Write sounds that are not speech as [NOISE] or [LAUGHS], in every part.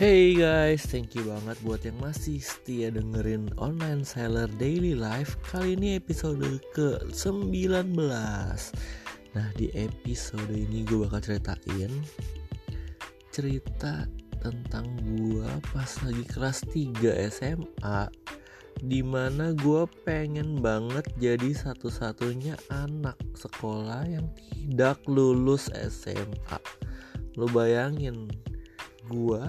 Hey guys, thank you banget buat yang masih setia dengerin Online Seller Daily Life Kali ini episode ke-19 Nah di episode ini gue bakal ceritain Cerita tentang gue pas lagi kelas 3 SMA Di mana gue pengen banget jadi satu-satunya anak sekolah yang tidak lulus SMA Lo bayangin gue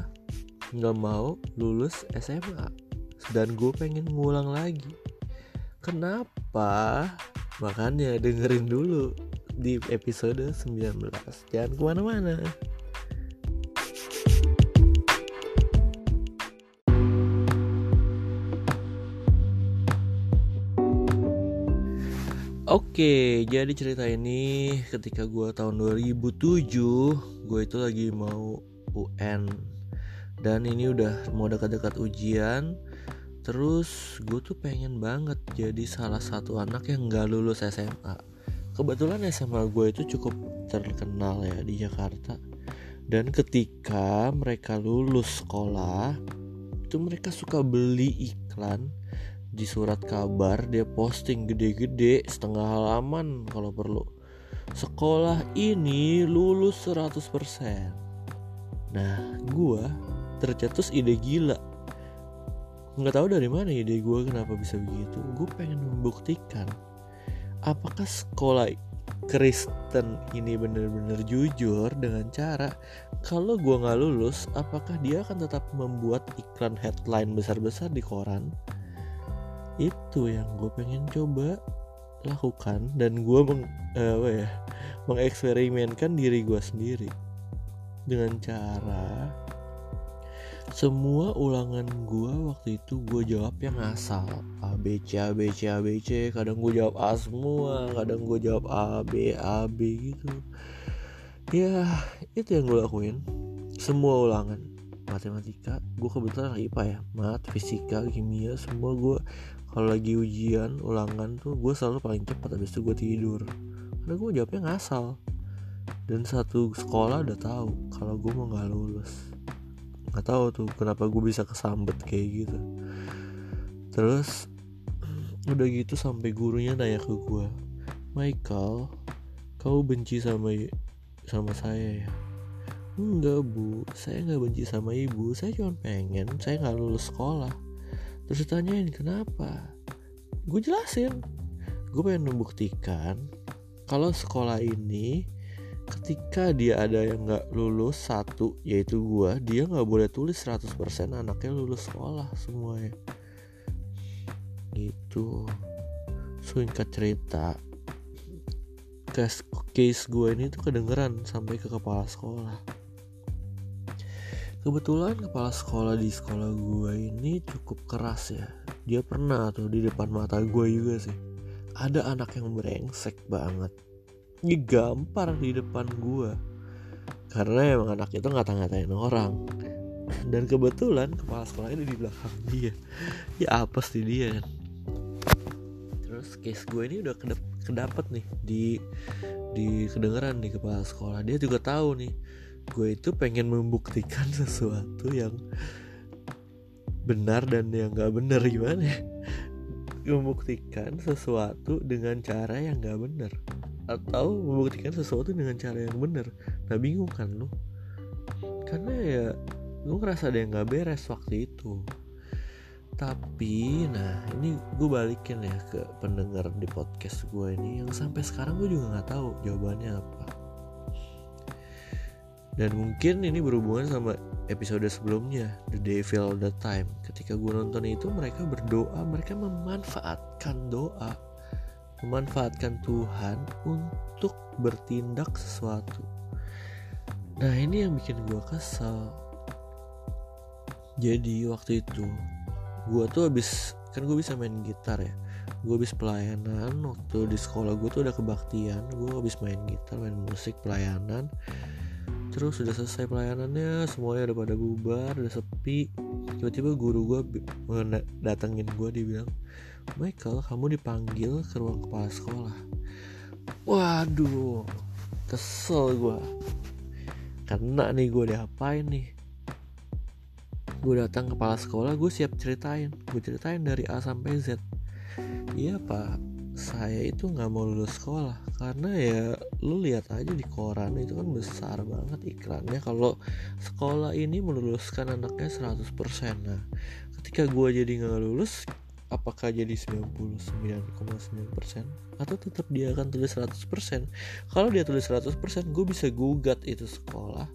nggak mau lulus SMA dan gue pengen ngulang lagi. Kenapa? Makanya dengerin dulu di episode 19 jangan ke mana-mana. Oke, jadi cerita ini ketika gue tahun 2007, gue itu lagi mau UN dan ini udah mau dekat-dekat ujian. Terus gue tuh pengen banget jadi salah satu anak yang gak lulus SMA kebetulan SMA gue itu cukup terkenal ya di Jakarta. Dan ketika mereka lulus sekolah itu mereka suka beli iklan di surat kabar dia posting gede-gede setengah halaman kalau perlu. Sekolah ini lulus 100% nah gue tercetus ide gila. Nggak tahu dari mana ide gue kenapa bisa begitu. Gue pengen membuktikan apakah sekolah Kristen ini benar-benar jujur dengan cara kalau gue nggak lulus apakah dia akan tetap membuat iklan headline besar-besar di koran? Itu yang gue pengen coba lakukan dan gue meng, uh, ya mengeksperimenkan diri gue sendiri. Dengan cara semua ulangan gue waktu itu gue jawab yang asal. A B C A B C A B C. Kadang gue jawab A semua kadang gue jawab A B A B gitu. Ya itu yang gue lakuin. Semua ulangan. Matematika gue kebetulan IPA ya. Mat fisika kimia semua gue kalau lagi ujian ulangan tuh gue selalu paling cepat habis itu gue tidur. Karena gue jawabnya ngasal dan satu sekolah udah tahu kalau gue mau nggak lulus nggak tahu tuh kenapa gue bisa kesambet kayak gitu. Terus udah gitu sampai gurunya nanya ke gue Michael kau benci sama sama saya ya? Enggak bu. Saya nggak benci sama ibu. Saya cuma pengen. Saya nggak lulus sekolah. Terus ditanyain kenapa? Gue jelasin. Gue pengen membuktikan kalau sekolah ini ketika dia ada yang nggak lulus satu yaitu gua dia nggak boleh tulis 100% anaknya lulus sekolah semuanya. Gitu. Singkat cerita case case gue ini tuh kedengeran sampai ke kepala sekolah. Kebetulan kepala sekolah di sekolah gue ini cukup keras ya. Dia pernah tuh di depan mata gue juga sih. Ada anak yang brengsek banget ngegampar di depan gue karena emang anak itu ngata-ngatain orang. Dan kebetulan kepala sekolah ini di belakang dia. Ya apa sih dia. Terus case gue ini udah kedap kedapet nih. Di di kedengeran di kepala sekolah. Dia juga tahu nih gue itu pengen membuktikan [LAUGHS] sesuatu yang benar dan yang gak benar. Gimana ya? Membuktikan sesuatu dengan cara yang gak benar atau membuktikan sesuatu dengan cara yang benar. Nah bingung kan lu? Karena ya gue ngerasa ada yang gak beres waktu itu. Tapi nah ini gue balikin ya ke pendengar di podcast gue ini. Yang sampai sekarang gue juga nggak tahu jawabannya apa. Dan mungkin ini berhubungan sama episode sebelumnya The Devil the Time. Ketika gue nonton itu mereka berdoa mereka memanfaatkan doa memanfaatkan Tuhan untuk bertindak sesuatu. Nah ini yang bikin gue kesel. Jadi waktu itu gue tuh habis kan gue bisa main gitar ya. Gue habis pelayanan waktu di sekolah gue tuh ada kebaktian. Gue habis main gitar, main musik pelayanan. Terus sudah selesai pelayanannya, semuanya udah pada bubar, udah sepi. Tiba-tiba guru gue datengin gue, dia bilang, Michael kamu dipanggil ke ruang kepala sekolah. Waduh kesel gue karena nih gue diapain nih? Gue datang kepala sekolah gue siap ceritain. Gue ceritain dari A sampai Z. Iya pak saya itu nggak mau lulus sekolah karena ya lu lihat aja di koran itu kan besar banget iklannya. Kalau sekolah ini meluluskan anaknya 100% nah ketika gue jadi nggak lulus apakah jadi 99,9% atau tetap dia akan tulis 100% kalau dia tulis 100% gue bisa gugat itu sekolah.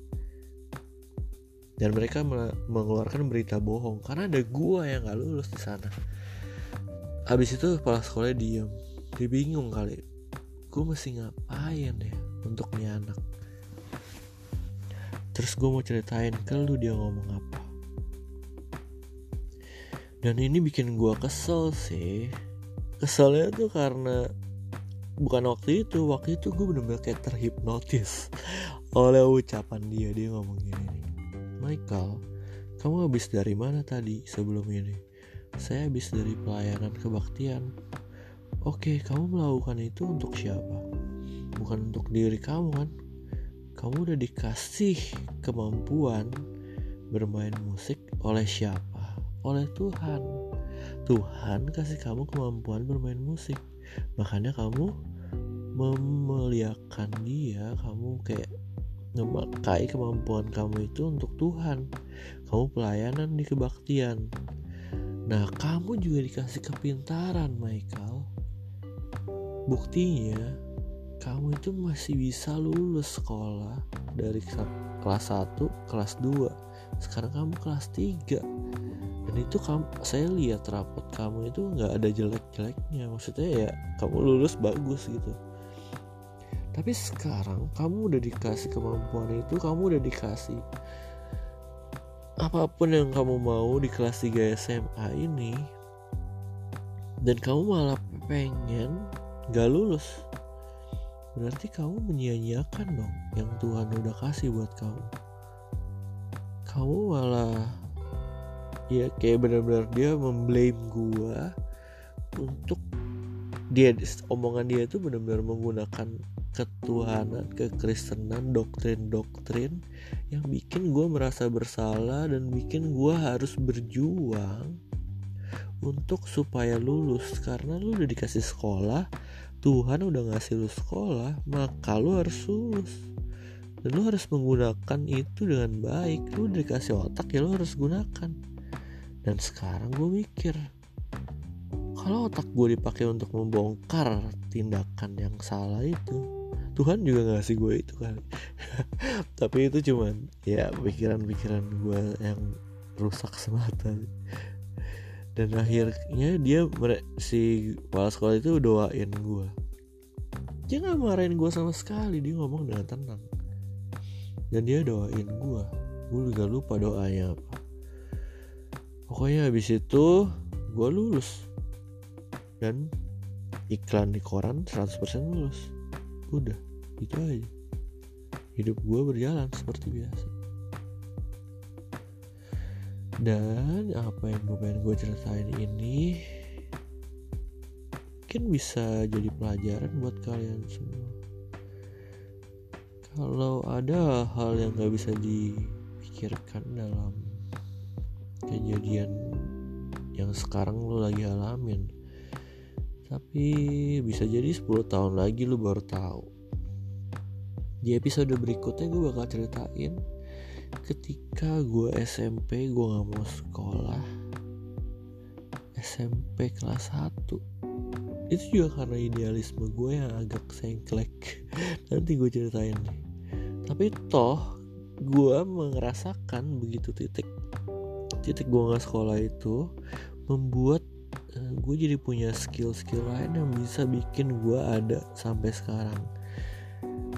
Dan mereka mengeluarkan berita bohong karena ada gua yang gak lulus di sana. Habis itu kepala sekolah diem dia bingung kali. Gue mesti ngapain ya untuk nih anak? Terus gue mau ceritain ke lu dia ngomong apa. Dan ini bikin gue kesel sih. Keselnya tuh karena bukan waktu itu waktu itu gue bener-bener kayak terhipnotis [LAUGHS] oleh ucapan dia dia ngomong gini Michael, kamu habis dari mana tadi sebelum ini? Saya habis dari pelayanan kebaktian. Oke, kamu melakukan itu untuk siapa? Bukan untuk diri kamu kan? Kamu udah dikasih kemampuan bermain musik oleh siapa? Oleh Tuhan. Tuhan kasih kamu kemampuan bermain musik. Makanya kamu memuliakan dia, kamu kayak memakai kemampuan kamu itu untuk Tuhan. Kamu pelayanan di kebaktian. Nah, kamu juga dikasih kepintaran, Michael. Buktinya, kamu itu masih bisa lulus sekolah dari kelas 1, kelas 2. Sekarang kamu kelas 3. Dan itu kamu, saya lihat rapot kamu itu nggak ada jelek-jeleknya. Maksudnya ya, kamu lulus bagus gitu tapi sekarang kamu udah dikasih kemampuan itu kamu udah dikasih apa pun yang kamu mau di kelas 3 SMA ini dan kamu malah pengen gak lulus. Berarti kamu menyia-nyiakan dong yang Tuhan udah kasih buat kamu. Kamu malah ya kayak benar-benar dia memblame gua untuk dia omongan dia itu benar-benar menggunakan ketuhanan, kekristenan, doktrin-doktrin yang bikin gue merasa bersalah dan bikin gue harus berjuang untuk supaya lulus. Karena lu udah dikasih sekolah Tuhan udah ngasih lu sekolah maka lu harus lulus. Dan lu harus menggunakan itu dengan baik. Lu udah dikasih otak ya lu harus gunakan. Dan sekarang gue mikir kalau otak gue dipakai untuk membongkar tindakan yang salah itu Tuhan juga ngasih gue itu kan. [LAUGHS] Tapi itu cuman ya pikiran-pikiran gue yang rusak semata dan akhirnya dia si kepala sekolah itu doain gue dia nggak marahin gue sama sekali dia ngomong dengan tenang. Dan dia doain gue gue juga lupa doanya apa. Pokoknya habis itu gue lulus. Dan iklan di koran 100% lulus. Udah itu aja. Hidup gue berjalan seperti biasa dan apa yang gue pengen gue ceritain ini mungkin bisa jadi pelajaran buat kalian semua. Kalau ada hal yang gak bisa dipikirkan dalam kejadian yang sekarang lo lagi alamin tapi bisa jadi 10 tahun lagi lo baru tahu. Di episode berikutnya gue bakal ceritain ketika gue SMP gue gak mau sekolah. SMP kelas 1 itu juga karena idealisme gue yang agak sengklek. [LAUGHS] Nanti gue ceritain nih tapi toh gue merasakan begitu titik titik gue gak sekolah itu membuat uh, gue jadi punya skill-skill lain yang bisa bikin gue ada sampai sekarang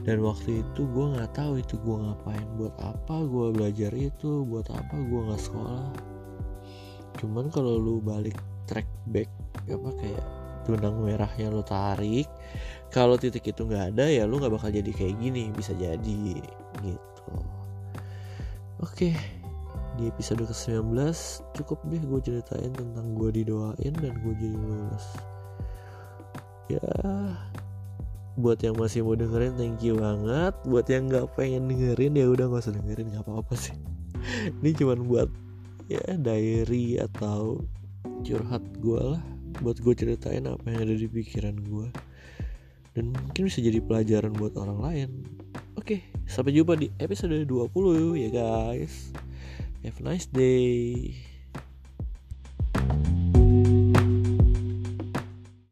dan waktu itu gue nggak tahu itu gue ngapain buat apa gue belajar itu buat apa gue nggak sekolah. Cuman kalau lu balik track back apa kayak benang merahnya lu tarik kalau titik itu nggak ada ya lu nggak bakal jadi kayak gini bisa jadi gitu. Oke di episode ke-19 cukup deh gue ceritain tentang gue didoain dan gue jadi lulus. Ya buat yang masih mau dengerin thank you banget. Buat yang nggak pengen dengerin ya udah nggak usah dengerin nggak apa-apa sih. [LAUGHS] Ini cuman buat ya diary atau curhat gue lah. Buat gue ceritain apa yang ada di pikiran gue dan mungkin bisa jadi pelajaran buat orang lain. Oke sampai jumpa di episode 20 ya guys. Have a nice day